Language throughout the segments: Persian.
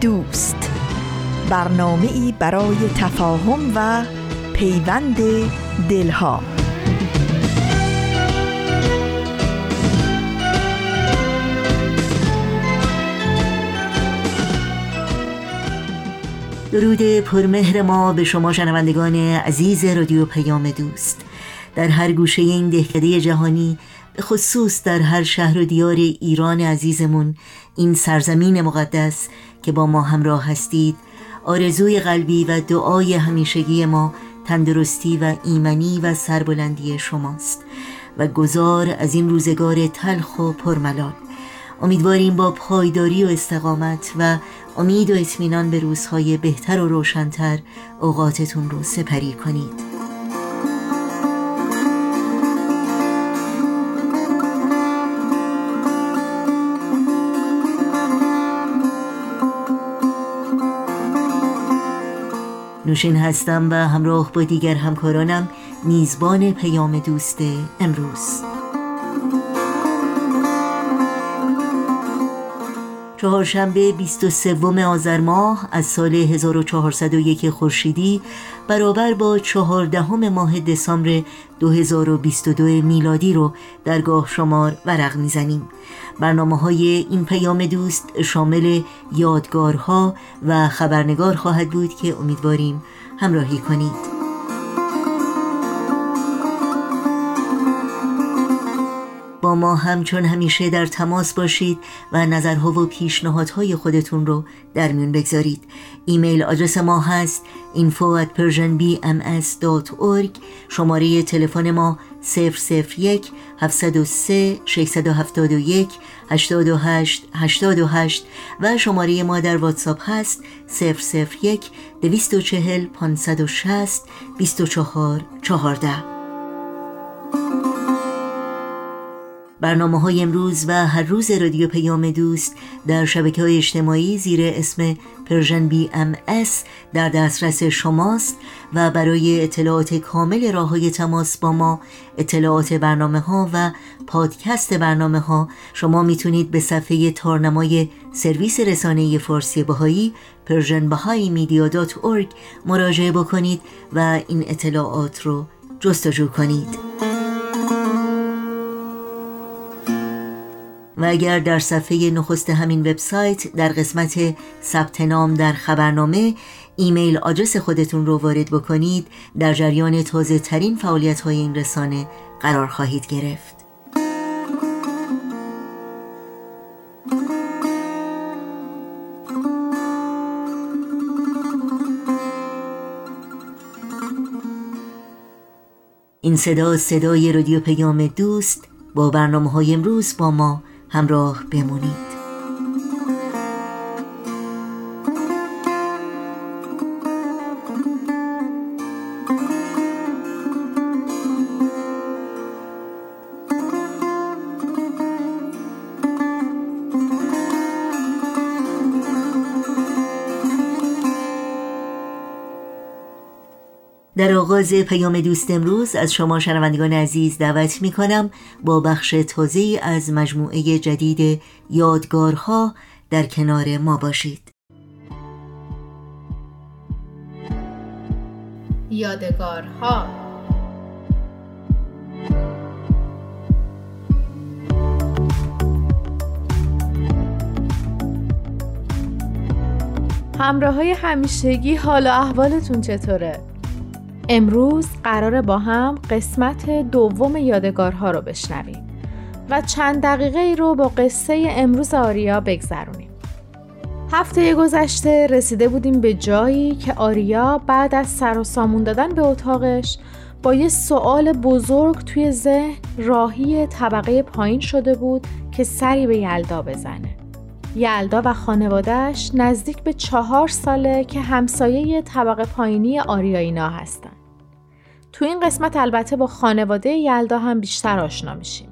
دوست. برنامه ای برای تفاهم و پیوند دلها. درود پرمهر ما به شما شنوندگان عزیز رادیو پیام دوست. در هر گوشه این دهکده جهانی خصوص در هر شهر و دیار ایران عزیزمون این سرزمین مقدس که با ما همراه هستید. آرزوی قلبی و دعای همیشگی ما تندرستی و ایمنی و سربلندی شماست و گذار از این روزگار تلخ و پرملال. امیدواریم با پایداری و استقامت و امید و اطمینان به روزهای بهتر و روشنتر اوقاتتون رو سپری کنید. نوشین هستم و همراه با دیگر همکارانم میزبان پیام دوست امروز. چهارشنبه 23 آذر ماه از سال 1401 خورشیدی برابر با چهاردهم ماه دسامبر 2022 میلادی رو در گاه شمار ورق می‌زنیم. برنامه های این پیام دوست شامل یادگارها و خبرنگار خواهد بود که امیدواریم همراهی کنید. ما همچون همیشه در تماس باشید و نظرها و پیشنهادهای خودتون رو در میون بگذارید. ایمیل آدرس ما هست info at persianbms.org شماره تلفن ما 001 703 671 828 828 و شماره ما در واتساپ هست 001 240 560 24 14 برنامه های امروز و هر روز رادیو پیام دوست در شبکه های اجتماعی زیر اسم Persian BMS در دسترس شماست و برای اطلاعات کامل راه های تماس با ما اطلاعات برنامه ها و پادکست برنامه ها شما می‌تونید به صفحه تارنمای سرویس رسانه فارسی بهایی پرژن بهایی میدیا دات مراجعه بکنید و این اطلاعات رو جستجو کنید. و اگر در صفحه نخست همین وبسایت در قسمت ثبت نام در خبرنامه email address خودتون رو وارد بکنید در جریان تازه ترین فعالیت های این رسانه قرار خواهید گرفت. این صدا صدای رادیو پیام دوست با برنامه های امروز با ما همراه بمونید آغاز پیام دوست امروز از شما شنوندگان عزیز دعوت می کنم با بخش تازه از مجموعه جدید یادگارها در کنار ما باشید یادگارها همراه های همیشگی حال و احوالتون چطوره؟ امروز قرار با هم قسمت دوم یادگارها رو بشنویم و چند دقیقه ای رو با قصه امروز آریا بگذرونیم. هفته گذشته رسیده بودیم به جایی که آریا بعد از سر و سامون دادن به اتاقش با یه سوال بزرگ توی ذهن راهی طبقه پایین شده بود که سری به یلدا بزنه. یلدا و خانوادهش نزدیک به چهار ساله که همسایه طبقه پایینی آریایینا هستن. تو این قسمت البته با خانواده یلدا هم بیشتر آشنا میشیم.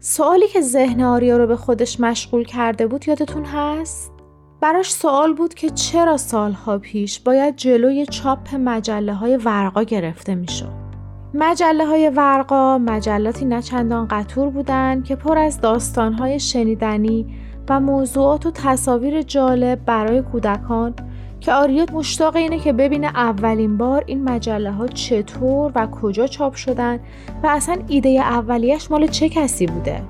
سوالی که ذهن آریا رو به خودش مشغول کرده بود یادتون هست؟ براش سوال بود که چرا سالها پیش باید جلوی چاپ مجله های ورقا گرفته می‌شد. مجله های ورقا مجلاتی نچندان قطور بودند که پر از داستان های شنیدنی و موضوعات و تصاویر جالب برای کودکان که آریات مشتاق اینه که ببینه اولین بار این مجله ها چطور و کجا چاپ شدن و اصلا ایده اولیش مال چه کسی بوده.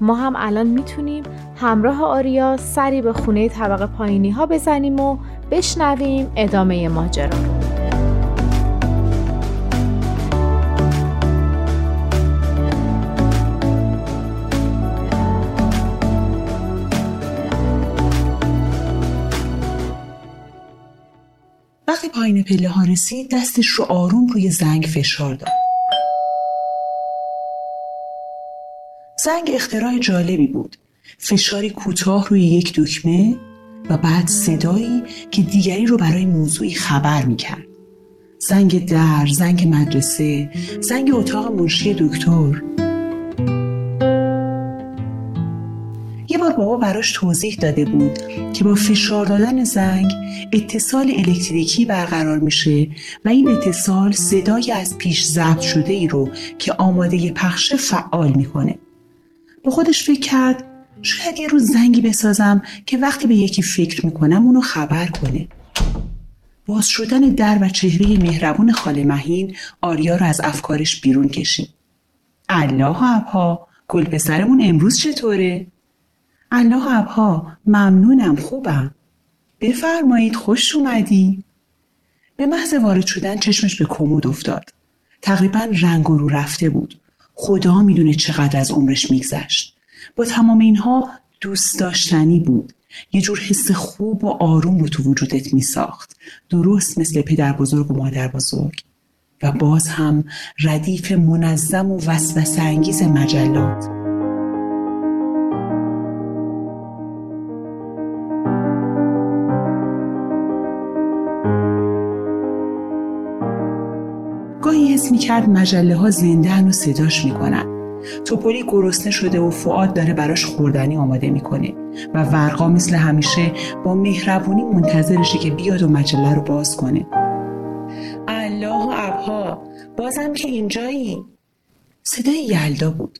ما هم الان می‌تونیم همراه آریا سری به خونه طبقه پایینی ها بزنیم و بشنویم ادامه ماجرا. رو پایین پله ها رسید دستش رو آروم روی زنگ فشار داد. زنگ اختراع جالبی بود. فشاری کوتاه روی یک دکمه و بعد صدایی که دیگری رو برای موضوعی خبر می‌کرد. زنگ در، زنگ مدرسه، زنگ اتاق منشی دکتر. بار بابا براش توضیح داده بود که با فشار دادن زنگ اتصال الکتریکی برقرار میشه و این اتصال صدای از پیش ضبط شده ای رو که آماده پخش فعال می‌کنه. با خودش فکر کرد شاید یه روز زنگی بسازم که وقتی به یکی فکر می‌کنم اونو خبر کنه. باز شدن در و چهره مهربون خاله مهین آریا رو از افکارش بیرون کشید. الله ابها گل پسرمون امروز چطوره؟ الله ابها ممنونم خوبم. بفرمایید خوش اومدی. به محض وارد شدن چشمش به کمد افتاد. تقریبا رنگ رو رفته بود. خدا می‌دونه چقدر از عمرش میگذشت. با تمام اینها دوست داشتنی بود. یه جور حس خوب و آروم رو تو وجودت میساخت. درست مثل پدر بزرگ و مادر بزرگ. و باز هم ردیف منظم و وسوسه انگیز مجلات. می‌کرد مجله ها زندن و صداش می‌کنن توپولی گرسنه شده و فعاد داره براش خوردنی آماده می‌کنه و ورقا مثل همیشه با مهربونی منتظرشه که بیاد و مجله رو باز کنه. الله و ابها بازم که اینجایی؟ صدای یلدا بود.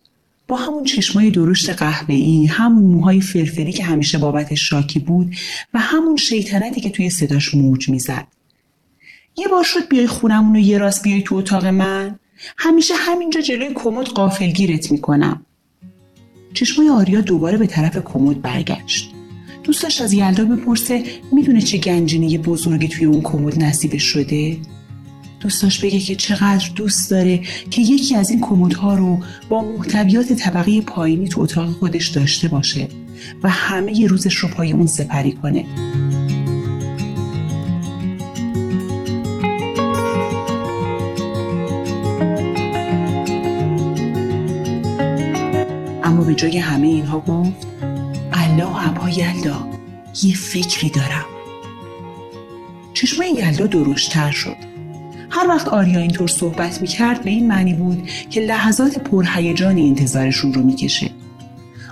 با همون چشمای درشت قهوه‌ای همون موهای فرفری که همیشه بابتش شاکی بود و همون شیطنتی که توی صداش موج می‌زد. یه بار شد بیای خونمون و یه راست بیای تو اتاق من؟ همیشه همینجا جلوی کمد قافلگیرت می‌کنم. چشمای آریا دوباره به طرف کمد برگشت. دوستش از یلدا بپرسه می‌دونه چه گنجینه بزرگی توی اون کمد نصیبش شده؟ دوستاش بگه که چقدر دوست داره که یکی از این کمدها رو با محتویات طبقه پایینی تو اتاق خودش داشته باشه و همه ی روزش رو پای اون سپری کنه. به جای همه اینها گفت الله ابا یلدا یه فکری دارم. چشمای یلدا درشتر شد. هر وقت آریا اینطور صحبت می‌کرد به این معنی بود که لحظات پرهیجانی انتظارشون رو می‌کشه.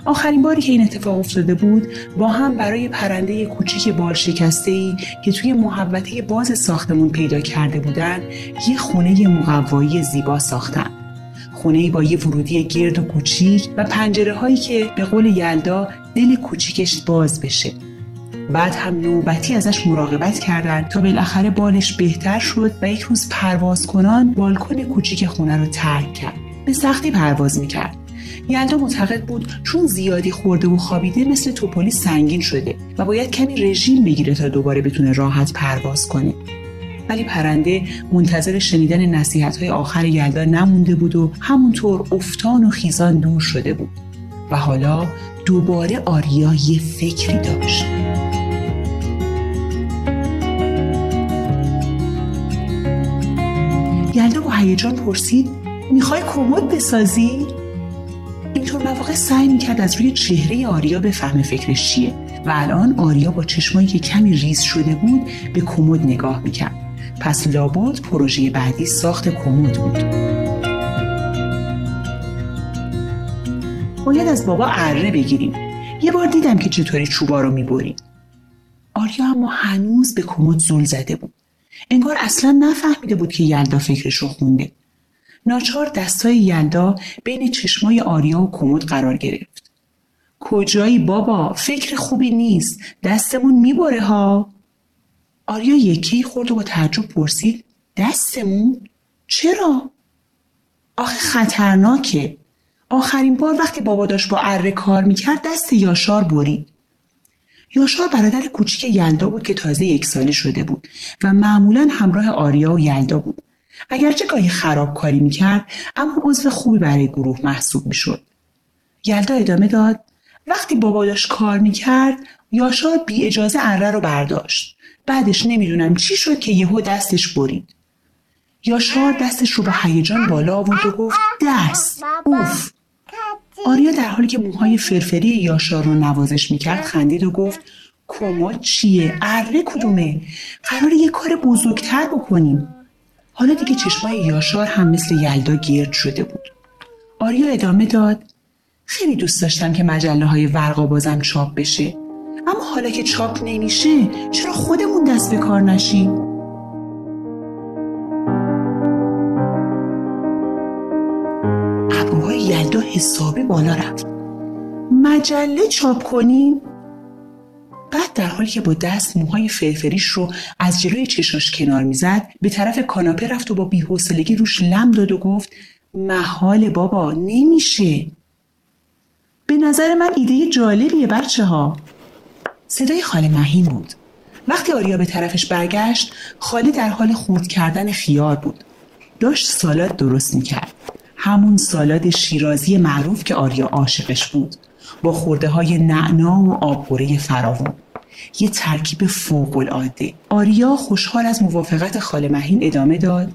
آخرین باری که این اتفاق افتاده بود با هم برای پرنده کوچیک بال شکسته ای که توی محوطه باز ساختمون پیدا کرده بودن یه خونه مقوایی زیبا ساختن. خونه با یه ورودی گرد و کوچیک و پنجره هایی که به قول یلدا دل کوچیکش باز بشه. بعد هم نوبتی ازش مراقبت کردند تا بالاخره بالش بهتر شد و یک روز پرواز کنان بالکن کوچیک خونه رو ترک کرد. به سختی پرواز می‌کرد. یلدا معتقد بود چون زیادی خورده و خوابیده مثل توپلی سنگین شده و باید کمی رژیم بگیره تا دوباره بتونه راحت پرواز کنه. ولی پرنده منتظر شنیدن نصیحت های آخر یلدا نمونده بود و همونطور افتان و خیزان دور شده بود. و حالا دوباره آریا یه فکری داشت. یلدا با هیجان پرسید می‌خوای کمد بسازی؟ اینطور مواقع سعی می‌کرد از روی چهره آریا بفهمه فکرش چیه. و الان آریا با چشمایی که کمی ریز شده بود به کمد نگاه می‌کرد. پس لابد پروژه بعدی ساخت کمد بود. باید از بابا اره بگیریم. یه بار دیدم که چطوری چوبا رو می‌بریم. آریا اما هنوز به کمد زول زده بود. انگار اصلا نفهمیده بود که یلدا فکرش رو خونده. ناچار دستای یلدا بین چشمای آریا و کمد قرار گرفت. کجایی بابا؟ فکر خوبی نیست. دستمون می‌بره ها؟ آریا یکی خورد و با تعجب پرسید دستمون چرا؟ آخه خطرناکه. آخرین بار وقتی بابا داشت با اره کار می‌کرد دست یاشار برید. یاشار برادر کوچیک یلدا بود که تازه یک ساله شده بود و معمولا همراه آریا و یلدا بود. اگرچه گاهی خرابکاری می‌کرد اما عضو خوبی برای گروه محسوب می‌شد. یلدا ادامه داد وقتی بابا داشت کار می‌کرد یاشار بی اجازه اره رو برداشت. بعدش نمی‌دونم چی شد که یهو دستش برید. یاشار دستش رو به هیجان بالا آورد و گفت دست. اوف. آریا در حالی که موهای فرفری یاشار رو نوازش می‌کرد خندید و گفت کمد چیه؟ اره کدومه؟ قرار یه کار بزرگتر بکنیم. حالا دیگه چشمای یاشار هم مثل یلدا گرد شده بود. آریا ادامه داد خیلی دوست داشتم که مجله های ورقا بازم چاپ بشه. اما حالا که چاپ نمیشه چرا خودمون دست به کار نشیم؟ ابروهای یلدا حسابی بالا رفت. مجله چاپ کنیم؟ بعد در حالی که با دست موهای فرفریش رو از جلوی چشاش کنار می‌زد به طرف کاناپه رفت و با بیحوصلگی روش لم داد و گفت محال بابا نمیشه. به نظر من ایده جالبیه بچه ها صدای خاله مهین بود. وقتی آریا به طرفش برگشت خاله در حال خورد کردن خیار بود. داشت سالاد درست می‌کرد. همون سالاد شیرازی معروف که آریا عاشقش بود. با خورده های نعنا و آبگوره فراوان. یه ترکیب فوق العاده آریا خوشحال از موافقت خاله مهین ادامه داد.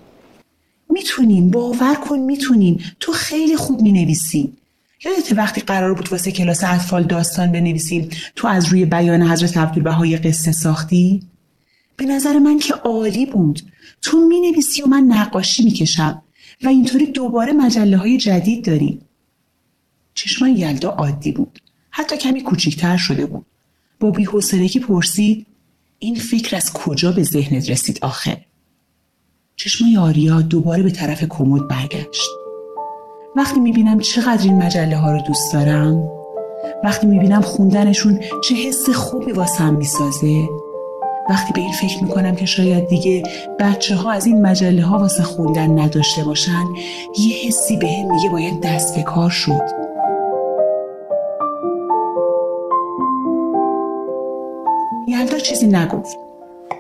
می‌تونیم. باور کن می‌تونیم. تو خیلی خوب می‌نویسی. یادت وقتی قرار بود واسه کلاس اطفال داستان بنویسیم تو از روی بیان حضرت عبدالبهای قصه ساختی؟ به نظر من که عالی بود. تو می‌نویسی و من نقاشی می‌کشم و اینطوری دوباره مجله های جدید داریم. چشمان یلدا عادی بود. حتی کمی کوچیکتر شده بود. با بیحوصلگی پرسید این فکر از کجا به ذهنت رسید آخه؟ چشمای آریا دوباره به طرف کمد برگشت. وقتی می‌بینم چقدر این مجله ها رو دوست دارم وقتی می‌بینم خوندنشون چه حس خوبی واسم می‌سازه وقتی به این فکر می‌کنم که شاید دیگه بچه ها از این مجله ها واسه خوندن نداشته باشن یه حسی به هم میگه باید دست به کار شد. یلدا چیزی نگفت.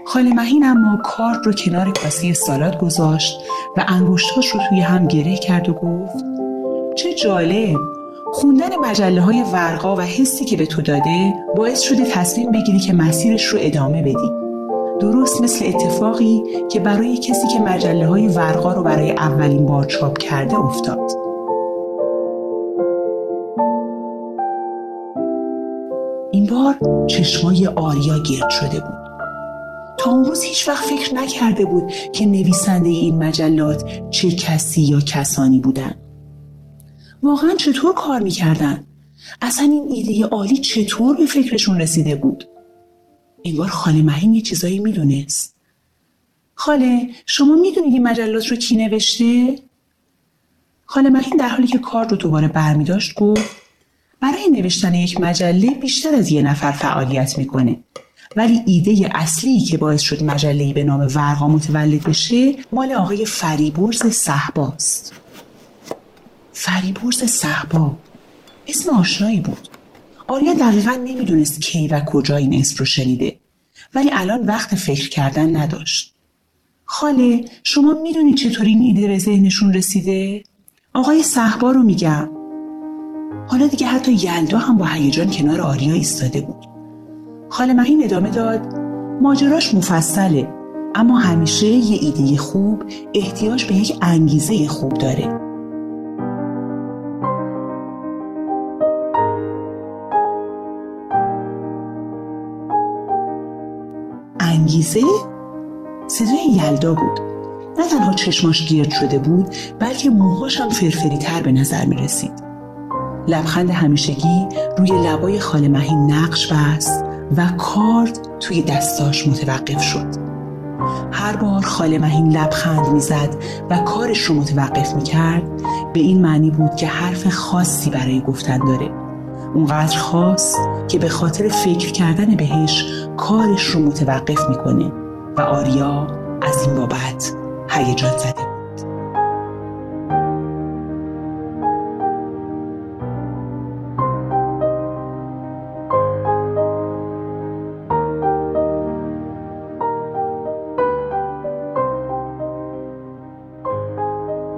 خاله مهین اما کارد رو کنار کاسه سالاد گذاشت و انگشتاش رو توی هم گره کرد و گفت چه جالب. خوندن مجله های ورقا و حسی که به تو داده باعث شده تصمیم بگیری که مسیرش رو ادامه بدی. درست مثل اتفاقی که برای کسی که مجله های ورقا رو برای اولین بار چاپ کرده افتاد. این بار چشمای آریا گرد شده بود. تا اون روز هیچ وقت فکر نکرده بود که نویسنده این مجلات چه کسی یا کسانی بودن. واقعا چطور کار می‌کردن؟ اصلا این ایده عالی چطور به فکرشون رسیده بود؟ انگار خاله مهین یه چیزایی می‌دونست خاله شما می‌دونید این مجلات رو کی نوشته؟ خاله مهین در حالی که کار رو دوباره برمیداشت گفت برای نوشتن یک مجله بیشتر از یه نفر فعالیت می‌کنه ولی ایده اصلی که باعث شد مجله به نام ورقا متولد بشه مال آقای فریبرز صحباست فریبرز صحبا. اسم آشنایی بود. آریا دقیقا نمی‌دونست کی و کجا این اسم رو شنیده ولی الان وقت فکر کردن نداشت. خاله شما می‌دونید چطور این ایده به ذهنشون رسیده؟ آقای صحبا رو میگم. حالا دیگه حتی یلدا هم با هیجان کنار آریا ایستاده بود. خاله مهین ادامه داد ماجراش مفصله اما همیشه یه ایده خوب احتیاج به یک انگیزه خوب داره. انگیزه صدای یلدا بود. نه تنها چشماش گرد شده بود بلکه موهاش هم فرفری تر به نظر می رسید لبخند همیشگی روی لبای خاله مهین نقش بست و کارد توی دستاش متوقف شد. هر بار خاله مهین لبخند می‌زد و کارش رو متوقف می‌کرد به این معنی بود که حرف خاصی برای گفتن داره. اونقدر خاص که به خاطر فکر کردن بهش کارش رو متوقف می‌کنه و آریا از این بابت هیجان زده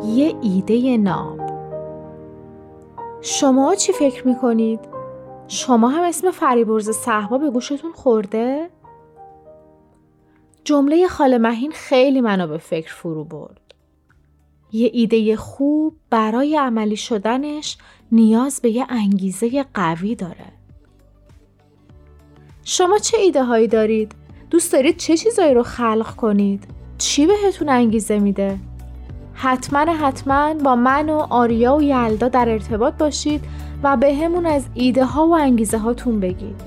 یه ایده ناب شما چی فکر می‌کنید؟ شما هم اسم فریبرز صحبا به گوشتون خورده؟ جمله خاله مهین خیلی منو به فکر فرو برد. یه ایده خوب برای عملی شدنش نیاز به یه انگیزه قوی داره. شما چه ایده هایی دارید؟ دوست دارید چه چیزایی رو خلق کنید؟ چی بهتون انگیزه میده؟ حتما حتما با من و آریا و یلدا در ارتباط باشید و به همون از ایده ها و انگیزه هاتون بگید.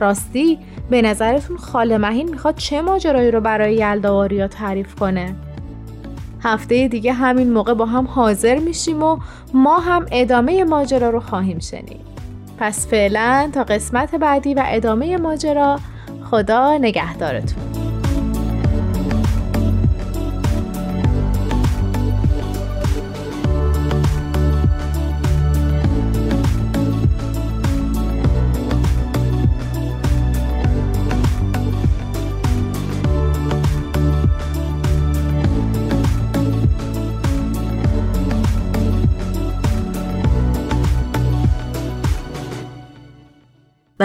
راستی به نظرتون خاله مهین می‌خواد چه ماجرایی رو برای یلدا و آریا تعریف کنه؟ هفته دیگه همین موقع با هم حاضر میشیم و ما هم ادامه ماجرا رو خواهیم شنید. پس فعلا تا قسمت بعدی و ادامه ماجرا خدا نگهدارتون.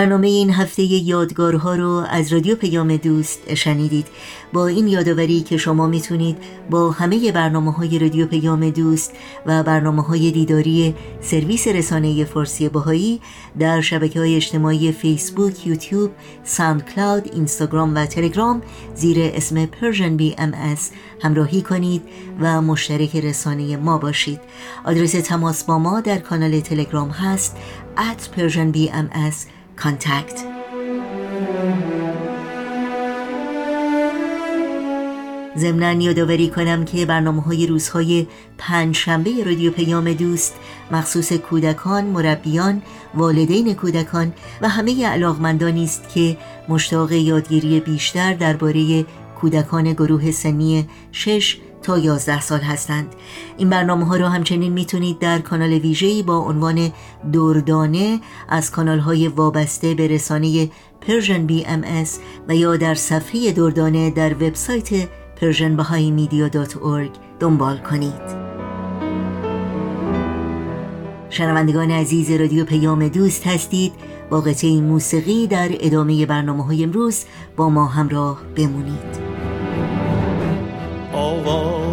برنامه این هفته یادگارها رو از رادیو پیام دوست شنیدید. با این یادآوری که شما می‌تونید با همه برنامه های رادیو پیام دوست و برنامه های دیداری سرویس رسانه فارسی بهایی در شبکه های اجتماعی فیسبوک، یوتیوب، ساند کلاود، اینستاگرام و تلگرام زیر اسم ام اس همراهی کنید و مشترک رسانه ما باشید. آدرس تماس با ما در کانال تلگرام هست at Persian کانتکت ضمنا یادآوری کنم که برنامه های روزهای پنج شنبه رادیو پیام دوست مخصوص کودکان، مربیان، والدین کودکان و همه علاقمندانی است که مشتاق یادگیری بیشتر درباره کودکان گروه سنی 6 تا 11 سال هستند. این برنامه ها را همچنین می‌تونید در کانال ویژه‌ای با عنوان دردانه از کانال های وابسته به رسانه Persian BMS و یا در صفحه دردانه در وبسایت persianbahaimedia.org دنبال کنید. شنوندگان عزیز رادیو پیام دوست هستید. با قطعه موسیقی در ادامه برنامه های امروز با ما همراه بمونید.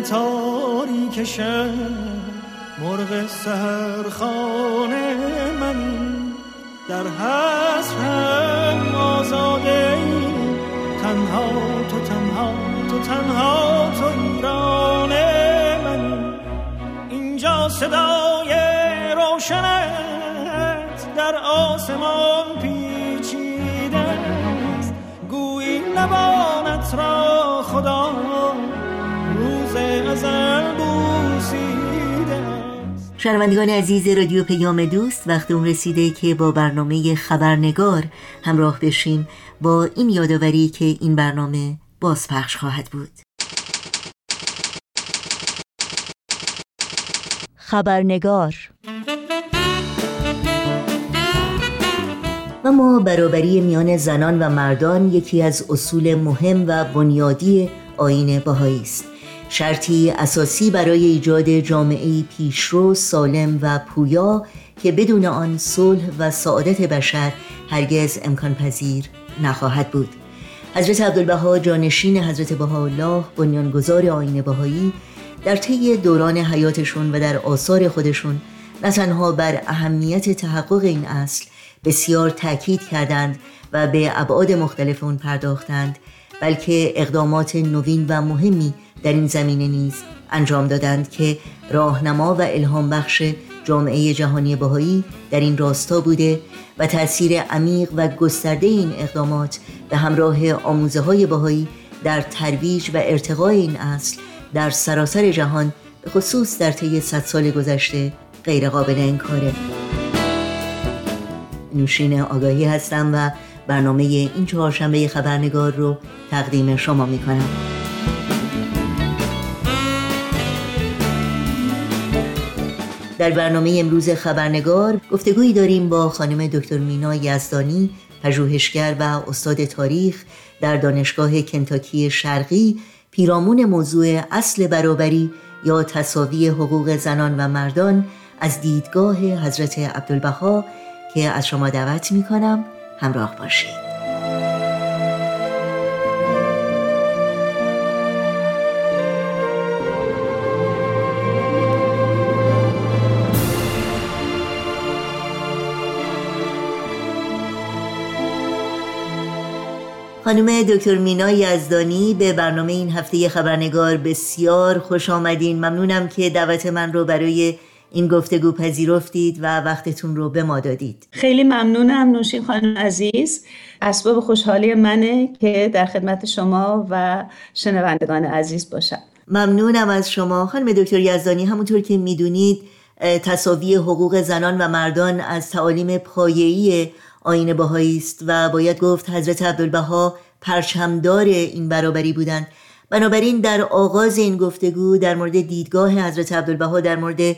تاریک شب مرغ سهر خانه منی در حسرم آزاده تنها تو تنها تو تنها تو ایران منی اینجا صدای روشنت در آسمان شنوندگان عزیز رادیو پیام دوست وقت اون رسیده که با برنامه خبرنگار همراه بشیم. با این یادآوری که این برنامه بازپخش خواهد بود. خبرنگار و ما برابری میان زنان و مردان یکی از اصول مهم و بنیادی آین بهایی است. شرطی اساسی برای ایجاد جامعه پیشرو سالم و پویا که بدون آن صلح و سعادت بشر هرگز امکان پذیر نخواهد بود. حضرت عبدالبها جانشین حضرت بهاءالله بنیانگذار آین بهایی در طی دوران حیاتشون و در آثار خودشون نه تنها بر اهمیت تحقق این اصل بسیار تاکید کردند و به ابعاد مختلف اون پرداختند بلکه اقدامات نوین و مهمی در این زمینه نیز انجام دادند که راهنما و الهام بخش جامعه جهانی بهایی در این راستا بوده و تأثیر عمیق و گسترده این اقدامات به همراه آموزه های بهایی در ترویج و ارتقای این اصل در سراسر جهان به خصوص در طی صد سال گذشته غیر قابل انکاره. نوشین آگاهی هستم و برنامه این چهارشنبه خبرنگار رو تقدیم شما می کنم در برنامه امروز خبرنگار گفتگویی داریم با خانم دکتر مینا یزدانی پژوهشگر و استاد تاریخ در دانشگاه کنتاکی شرقی. پیرامون موضوع اصل برابری یا تصاوی حقوق زنان و مردان از دیدگاه حضرت عبدالبها که از شما دعوت می کنم همراه باشید. خانم دکتر مینا یزدانی به برنامه این هفته خبرنگار بسیار خوش آمدین. ممنونم که دعوت من رو برای این گفتگو پذیرفتید و وقتتون رو به ما دادید. خیلی ممنونم نوشین خانم عزیز. اسباب خوشحالی منه که در خدمت شما و شنوندگان عزیز باشم. ممنونم از شما. خانم دکتر یزدانی همونطور که می‌دونید تصاوی حقوق زنان و مردان از تعالیم پایه‌ای آین بهایی است و باید گفت حضرت عبدالبها پرچمدار این برابری بودند. بنابراین در آغاز این گفتگو در مورد دیدگاه حضرت عبدالبها در مورد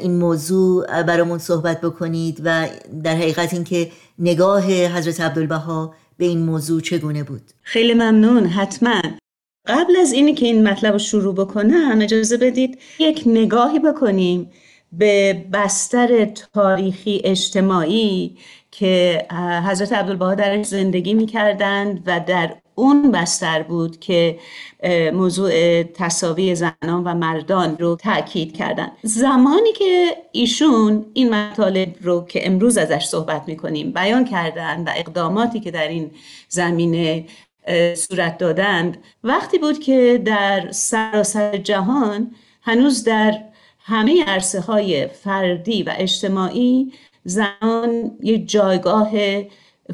این موضوع برامون صحبت بکنید و در حقیقت اینکه نگاه حضرت عبدالبها به این موضوع چگونه بود. خیلی ممنون حتما. قبل از اینی که این مطلب رو شروع بکنم اجازه بدید یک نگاهی بکنیم به بستر تاریخی اجتماعی که حضرت عبدالبها درش زندگی می‌کردند و در اون بستر بود که موضوع تصاوی زنان و مردان رو تاکید کردن زمانی که ایشون این مطالب رو که امروز ازش صحبت می‌کنیم بیان کردن و اقداماتی که در این زمینه صورت دادند وقتی بود که در سراسر جهان هنوز در همه عرصه های فردی و اجتماعی زنان یک جایگاه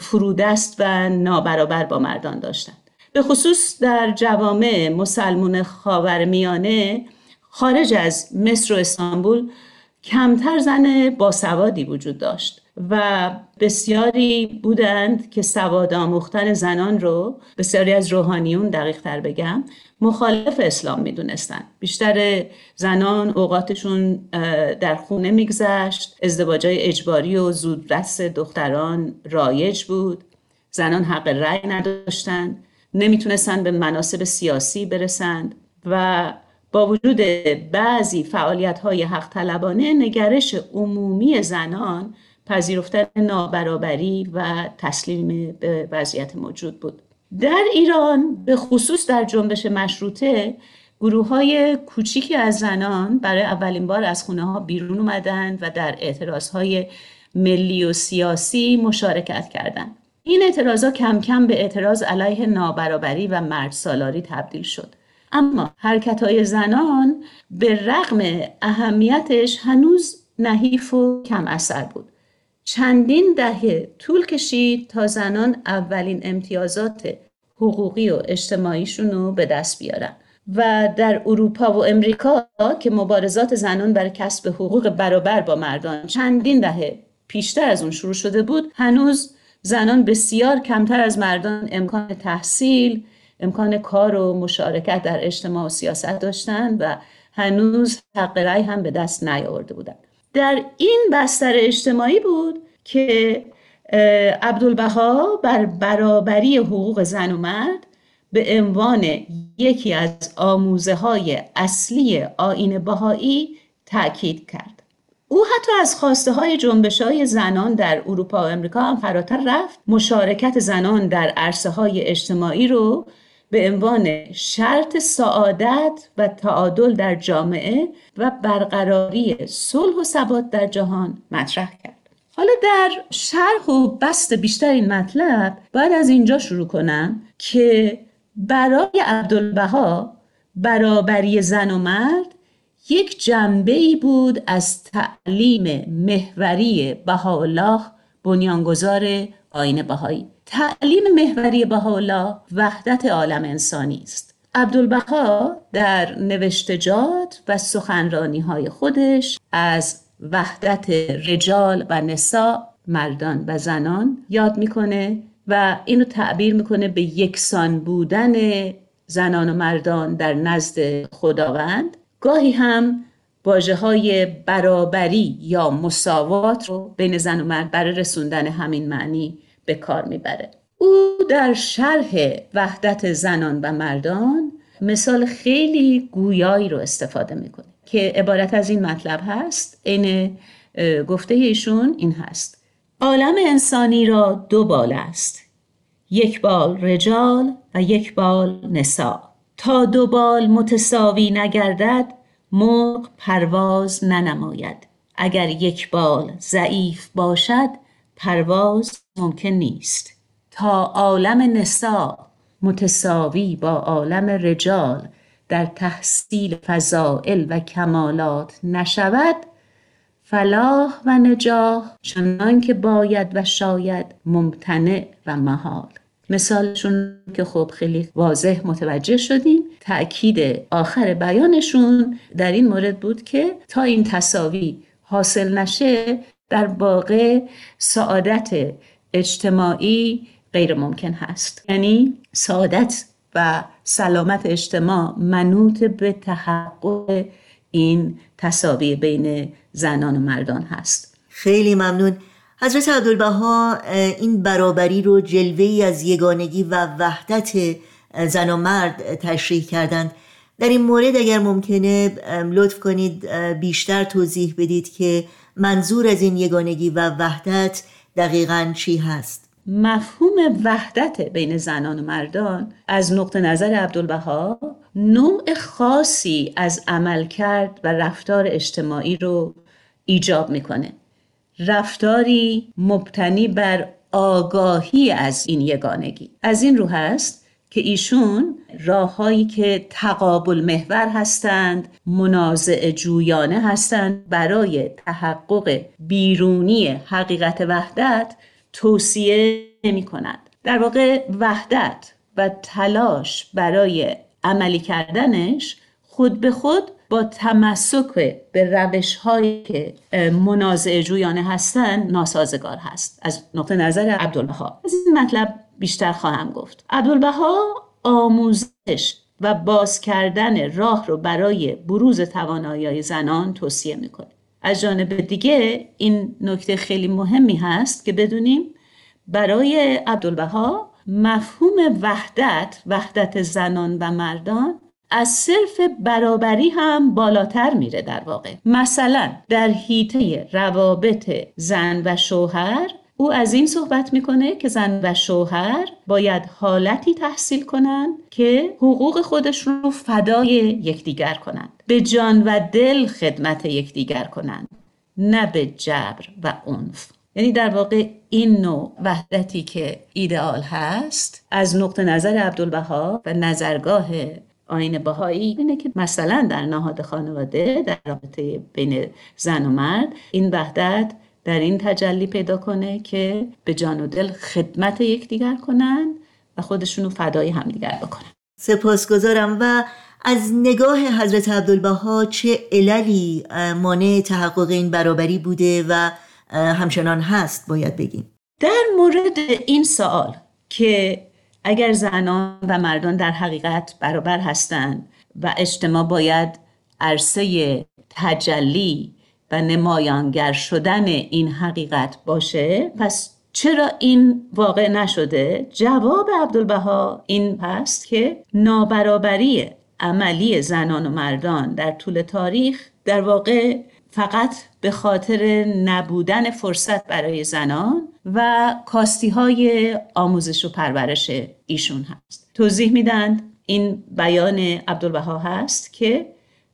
فرودست و نابرابر با مردان داشتند. به خصوص در جوامع مسلمون خاورمیانه خارج از مصر و استانبول کمتر زن باسوادی وجود داشت و بسیاری بودند که سواد آموختن زنان رو بسیاری از روحانیون دقیق تر بگم مخالف اسلام می‌دونستند بیشتر زنان اوقاتشون در خونه میگذشت. ازدواجای اجباری و زودرس دختران رایج بود. زنان حق رأی نداشتند نمی‌تونستند به مناسب سیاسی برسند و با وجود بعضی فعالیت های حق طلبانه نگرش عمومی زنان پذیرفتن نابرابری و تسلیم به وضعیت موجود بود. در ایران به خصوص در جنبش مشروطه گروه های کوچیکی از زنان برای اولین بار از خونه ها بیرون اومدند و در اعتراض های ملی و سیاسی مشارکت کردند. این اعتراض ها کم کم به اعتراض علیه نابرابری و مرد سالاری تبدیل شد. اما حرکت های زنان به رغم اهمیتش هنوز نحیف و کم اثر بود. چندین دهه طول کشید تا زنان اولین امتیازات حقوقی و اجتماعیشون رو به دست بیارن. و در اروپا و امریکا که مبارزات زنان برای کسب حقوق برابر با مردان چندین دهه پیشتر از اون شروع شده بود هنوز زنان بسیار کمتر از مردان امکان تحصیل امکان کار و مشارکت در اجتماع و سیاست داشتند و هنوز حق رأی هم به دست نیاورده بودند در این بستر اجتماعی بود که عبدالبها بر برابری حقوق زن و مرد به عنوان یکی از آموزه های اصلی آین بهایی تاکید کرد. او حتی از خواسته های جنبش های زنان در اروپا و امریکا هم فراتر رفت مشارکت زنان در عرصه های اجتماعی رو به عنوان شرط سعادت و تعادل در جامعه و برقراری صلح و ثبات در جهان مطرح کرد. حالا در شرح و بست بیشتر این مطلب باید از اینجا شروع کنم که برای عبدالبها برابری زن و مرد یک جنبه ای بود از تعلیم محوری بهاءالله بنیانگذار آین بهایی. تعلیم محوری بهاءالله وحدت عالم انسانی است. عبدالبها در نوشتجات و سخنرانی های خودش از وحدت رجال و نسا مردان و زنان یاد می‌کنه و اینو تعبیر می‌کنه به یکسان بودن زنان و مردان در نزد خداوند. گاهی هم واجه های برابری یا مساوات رو بین زن و مرد برای رسوندن همین معنی به کار می‌بره. او در شرح وحدت زنان و مردان مثال خیلی گویایی رو استفاده می‌کنه. که عبارت از این مطلب هست این گفته ایشون این هست. عالم انسانی را دو بال است. یک بال رجال و یک بال نسا. تا دو بال متساوی نگردد مرغ پرواز ننماید. اگر یک بال ضعیف باشد پرواز ممکن نیست. تا عالم نسا متساوی با عالم رجال در تحصیل فضائل و کمالات نشود فلاح و نجاح چنان که باید و شاید ممتنع و محال. مثالشون که خب خیلی واضح متوجه شدیم. تأکید آخر بیانشون در این مورد بود که تا این تصاوی حاصل نشه در واقع سعادت اجتماعی غیر ممکن هست. یعنی سعادت و سلامت اجتماع منوط به تحقق این تصاوی بین زنان و مردان هست. خیلی ممنون. حضرت عبدالبها این برابری رو جلوه ای از یگانگی و وحدت زن و مرد تشریح کردند. در این مورد اگر ممکنه لطف کنید بیشتر توضیح بدید که منظور از این یگانگی و وحدت دقیقا چی هست. مفهوم وحدت بین زنان و مردان از نقطه نظر عبدالبها نوع خاصی از عمل کرد و رفتار اجتماعی رو ایجاب می‌کنه. رفتاری مبتنی بر آگاهی از این یگانگی. از این رو هست که ایشون راههایی که تقابل محور هستند منازع جویانه هستند برای تحقق بیرونی حقیقت وحدت توصیه نمی کنند. در واقع وحدت و تلاش برای عملی کردنش خود به خود با تمسک به روش هایی که منازع جویانه هستند ناسازگار هست. از نقطه نظر عبدالبها. از این مطلب بیشتر خواهم گفت. عبدالبها آموزش و باز کردن راه رو برای بروز توانایی زنان توصیه می‌کنه از جانب دیگه این نکته خیلی مهمی هست که بدونیم برای عبدالبها مفهوم وحدت وحدت زنان و مردان از صرف برابری هم بالاتر میره در واقع. مثلا در حیطه روابط زن و شوهر او از این صحبت می‌کنه که زن و شوهر باید حالتی تحصیل کنند که حقوق خودشون رو فدای یکدیگر کنند. به جان و دل خدمت یکدیگر کنند نه به جبر و عنف. یعنی در واقع این نوع وحدتی که ایدئال هست از نقطه نظر عبدالبها و نظرگاه آین بهایی اینه که مثلا در نهاد خانواده در رابطه بین زن و مرد این وحدت در این تجلی پیدا کنه که به جان و دل خدمت یکدیگر کنن و خودشونو فدای همدیگر بکنن سپاسگزارم و از نگاه حضرت عبدالبها چه عللی مانع تحقق این برابری بوده و همچنان هست باید بگیم در مورد این سوال که اگر زنان و مردان در حقیقت برابر هستند و اجتماع باید عرصه تجلی و نمایانگر شدن این حقیقت باشه پس چرا این واقع نشده؟ جواب عبدالبها این هست که نابرابری عملی زنان و مردان در طول تاریخ در واقع فقط به خاطر نبودن فرصت برای زنان و کاستی های آموزش و پرورش ایشون هست توضیح میدند این بیان عبدالبها هست که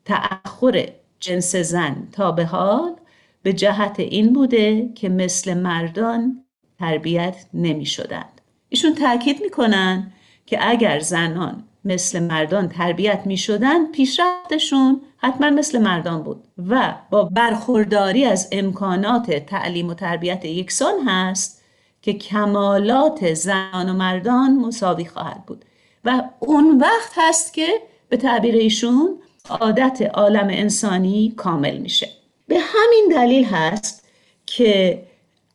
تأخر جنس زن تا به حال به جهت این بوده که مثل مردان تربیت نمی شدند. ایشون تاکید می‌کنن که اگر زنان مثل مردان تربیت می شدن پیشرفتشون حتما مثل مردان بود. و با برخورداری از امکانات تعلیم و تربیت یکسان هست که کمالات زنان و مردان مساوی خواهد بود. و اون وقت هست که به تعبیر ایشون عادت عالم انسانی کامل میشه. به همین دلیل هست که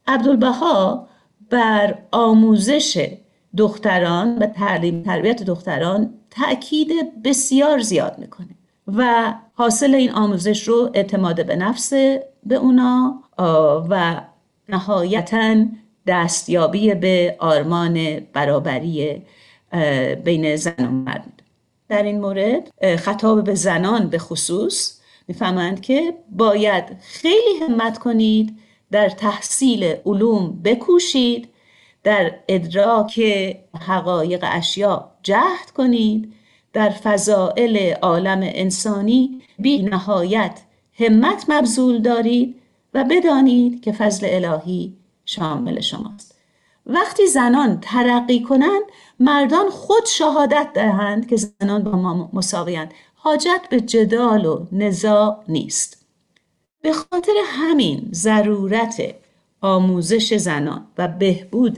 عبدالبها بر آموزش دختران و تعلیم تربیت دختران تأکید بسیار زیاد می‌کنه و حاصل این آموزش رو اعتماد به نفس به اونا و نهایتا دستیابی به آرمان برابری بین زن و مرد. در این مورد خطاب به زنان به خصوص می‌فهمند که باید خیلی همت کنید در تحصیل علوم بکوشید در ادراک حقایق اشیا جهد کنید. در فضائل عالم انسانی بی نهایت همت مبذول دارید و بدانید که فضل الهی شامل شماست. وقتی زنان ترقی کنند مردان خود شهادت دهند که زنان با ما مساویند حاجت به جدال و نزاع نیست. به خاطر همین ضرورت آموزش زنان و بهبود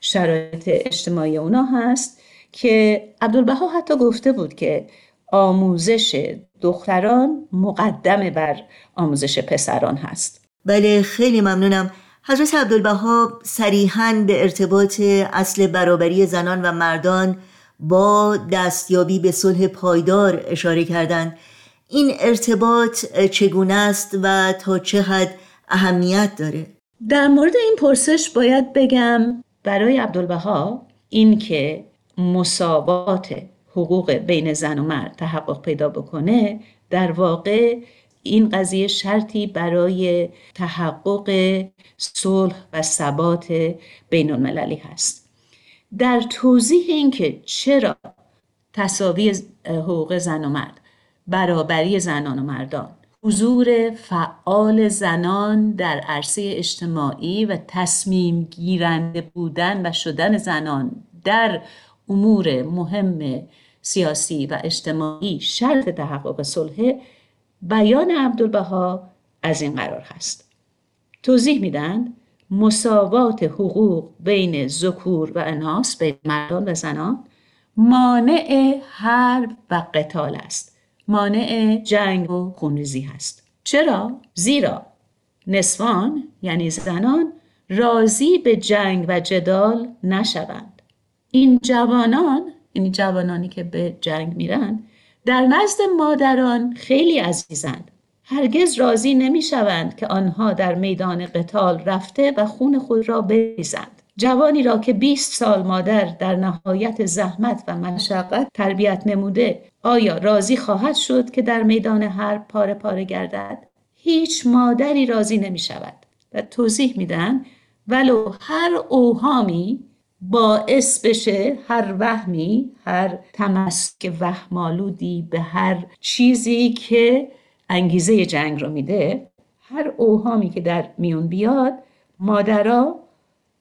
شرایط اجتماعی اونا هست که عبدالبها حتی گفته بود که آموزش دختران مقدم بر آموزش پسران هست. بله خیلی ممنونم. حضرت عبدالبها صریحا به ارتباط اصل برابری زنان و مردان با دستیابی به صلح پایدار اشاره کردند. این ارتباط چگونه است و تا چه حد اهمیت داره؟ در مورد این پرسش باید بگم برای عبدالبها این که مساوات حقوق بین زن و مرد تحقق پیدا بکنه در واقع این قضیه شرطی برای تحقق صلح و ثبات بین المللی هست. در توضیح اینکه چرا تصاوی حقوق زن و مرد برابری زنان و مردان حضور فعال زنان در عرصه اجتماعی و تصمیم گیرنده بودن و شدن زنان در امور مهم سیاسی و اجتماعی شرط تحقق صلح بیان عبدالبها از این قرار هست. توضیح میدن مساوات حقوق بین ذکور و اناس بین مردان و زنان مانع حرب و قتال است. مانع جنگ و خونریزی هست. چرا؟ زیرا نسوان یعنی زنان راضی به جنگ و جدال نشوند. این جوانان این جوانانی که به جنگ میرن در نزد مادران خیلی عزیزند. هرگز راضی نمی شوند که آنها در میدان قتال رفته و خون خود را بریزند. جوانی را که 20 سال مادر در نهایت زحمت و مشقت تربیت نموده آیا راضی خواهد شد که در میدان هر پاره پاره گردد؟ هیچ مادری راضی نمی شود. و توضیح میدن ولو هر اوهامی باعث بشه هر وهمی هر تمسک وهمالودی به هر چیزی که انگیزه جنگ رو میده هر اوهامی که در میون بیاد مادرها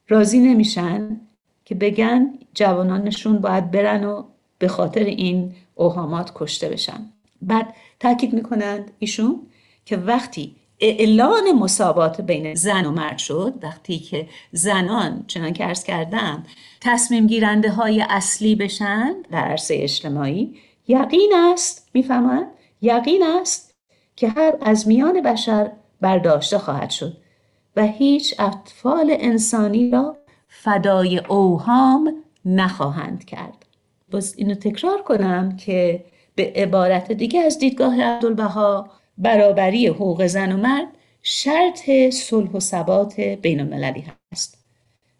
راضی نمیشن که بگن جوانانشون باید برن و به خاطر این اوهامات کشته بشن. بعد تاکید می‌کنند ایشون که وقتی اعلان مساوات بین زن و مرد شد وقتی که زنان چنان که ارز کردم تصمیم گیرنده های اصلی بشن در عرصه اجتماعی یقین است می‌فهمند یقین است که هر از میان بشر برداشته خواهد شد. و هیچ اطفال انسانی را فدای اوهام نخواهند کرد. باز اینو تکرار کنم که به عبارت دیگه از دیدگاه عبدالبها برابری حقوق زن و مرد شرط صلح و ثبات بین المللی هست.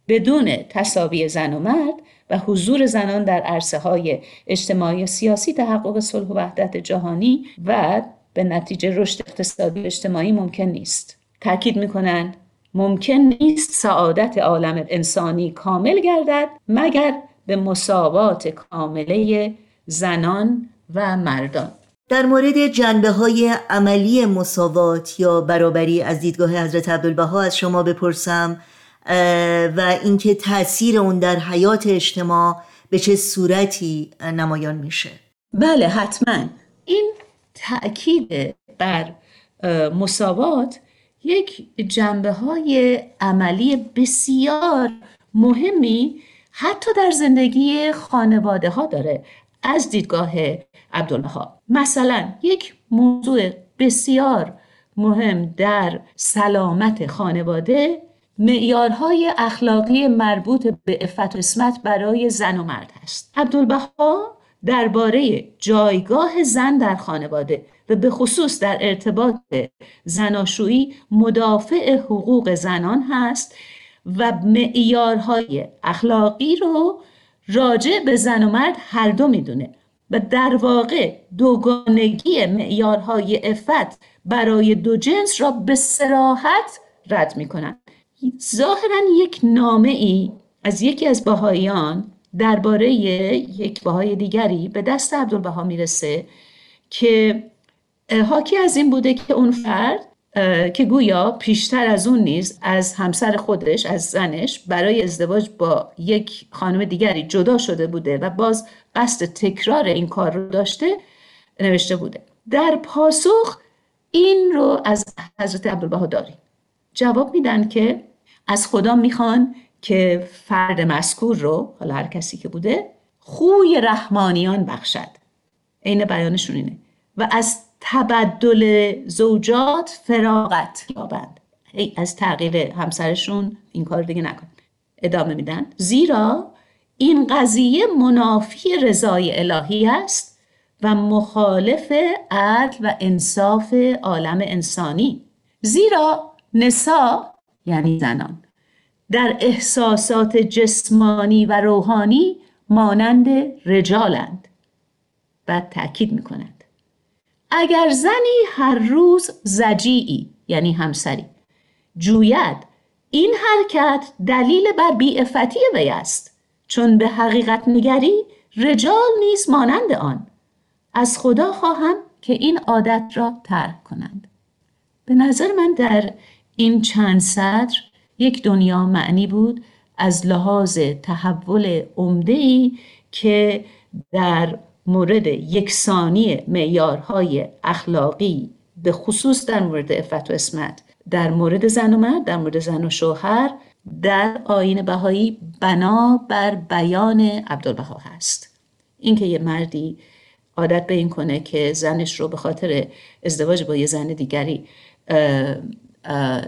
بدون تصاوی زن و مرد و حضور زنان در عرصه های اجتماعی و سیاسی تحقق صلح و وحدت جهانی و به نتیجه رشد اقتصادی و اجتماعی ممکن نیست. تاکید می‌کنند ممکن نیست سعادت عالم انسانی کامل گردد مگر به مساوات کامله زنان و مردان. در مورد جنبه های عملی مساوات یا برابری از دیدگاه حضرت عبدالبها از شما بپرسم و اینکه تاثیر اون در حیات اجتماع به چه صورتی نمایان میشه. بله حتما. این تأکید بر مساوات یک جنبه های عملی بسیار مهمی حتی در زندگی خانواده ها داره. از دیدگاه عبدالها مثلا یک موضوع بسیار مهم در سلامت خانواده معیارهای اخلاقی مربوط به افت و اسمت برای زن و مرد هست. عبدالبها درباره جایگاه زن در خانواده و به خصوص در ارتباط زناشویی مدافع حقوق زنان هست و معیارهای اخلاقی رو راجع به زن و مرد هر دو می‌دونه و در واقع دوگانگی معیارهای افت برای دو جنس را به سراحت رد می‌کنن. ظاهرا یک نامه ای از یکی از باهایان درباره یک باهای دیگری به دست عبدالبها می‌رسه که حاکی از این بوده که اون فرد که گویا پیشتر از اون نیز از همسر خودش از زنش برای ازدواج با یک خانم دیگری جدا شده بوده و باز قصد تکرار این کار رو داشته نوشته بوده. در پاسخ این رو از حضرت عبدالبها داریم جواب میدن که از خدا می‌خوان که فرد مذکور رو حالا هر کسی که بوده خوی رحمانیان بخشد. عین بیانشون اینه. و از تبدل زوجات فراغت یابند. از تغییر همسرشون این کار دیگه نکن ادامه میدن. زیرا این قضیه منافی رضای الهی است و مخالف عدل و انصاف عالم انسانی. زیرا نسا یعنی زنان در احساسات جسمانی و روحانی مانند رجالند بعد تأکید می کند اگر زنی هر روز زجیعی یعنی همسری جوید این حرکت دلیل بر بیعفتی وی است. چون به حقیقت نگری رجال نیز مانند آن. از خدا خواهم که این عادت را ترک کنند. به نظر من در این چند سطر یک دنیا معنی بود از لحاظ تحول عمده ای که در مورد یکسانی معیارهای اخلاقی به خصوص در مورد افت و اسمت در مورد زن و مرد در مورد زن و شوهر در آین بهایی بنا بر بیان عبدالبها هست. اینکه یه مردی عادت به این کنه که زنش رو به خاطر ازدواج با یه زن دیگری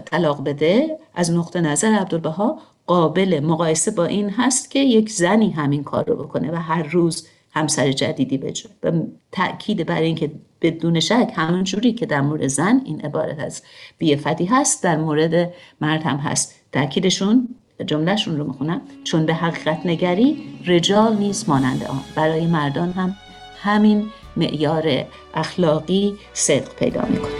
طلاق بده از نقطه نظر عبدالبها قابل مقایسه با این هست که یک زنی همین کار رو بکنه و هر روز همسر جدیدی بجه و تأکید بر اینکه بدون شک همون جوری که در مورد زن این عبارت از بیفتی هست در مورد مرد هم هست. تأکیدشون جملهشون رو می‌خونم. چون به حقیقت نگری رجال نیست مانند آن. برای مردان هم همین معیار اخلاقی صدق پیدا می‌کنه.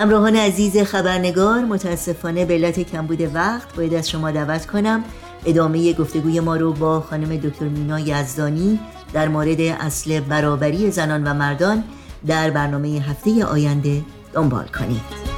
همراهان عزیز خبرنگار متاسفانه به علت کمبود وقت باید از شما دعوت کنم. ادامه گفتگوی ما رو با خانم دکتر مینا یزدانی در مورد اصل برابری زنان و مردان در برنامه هفته آینده دنبال کنید.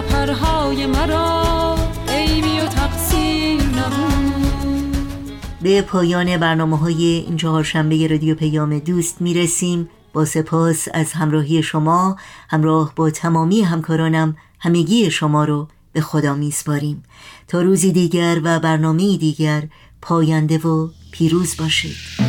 پرهای مرا عیبی و تقصیر نبود به پایان برنامه های این چهارشنبه رادیو پیام دوست می‌رسیم. با سپاس از همراهی شما همراه با تمامی همکارانم همگی شما رو به خدا میسپاریم. تا روزی دیگر و برنامه دیگر پاینده و پیروز باشید.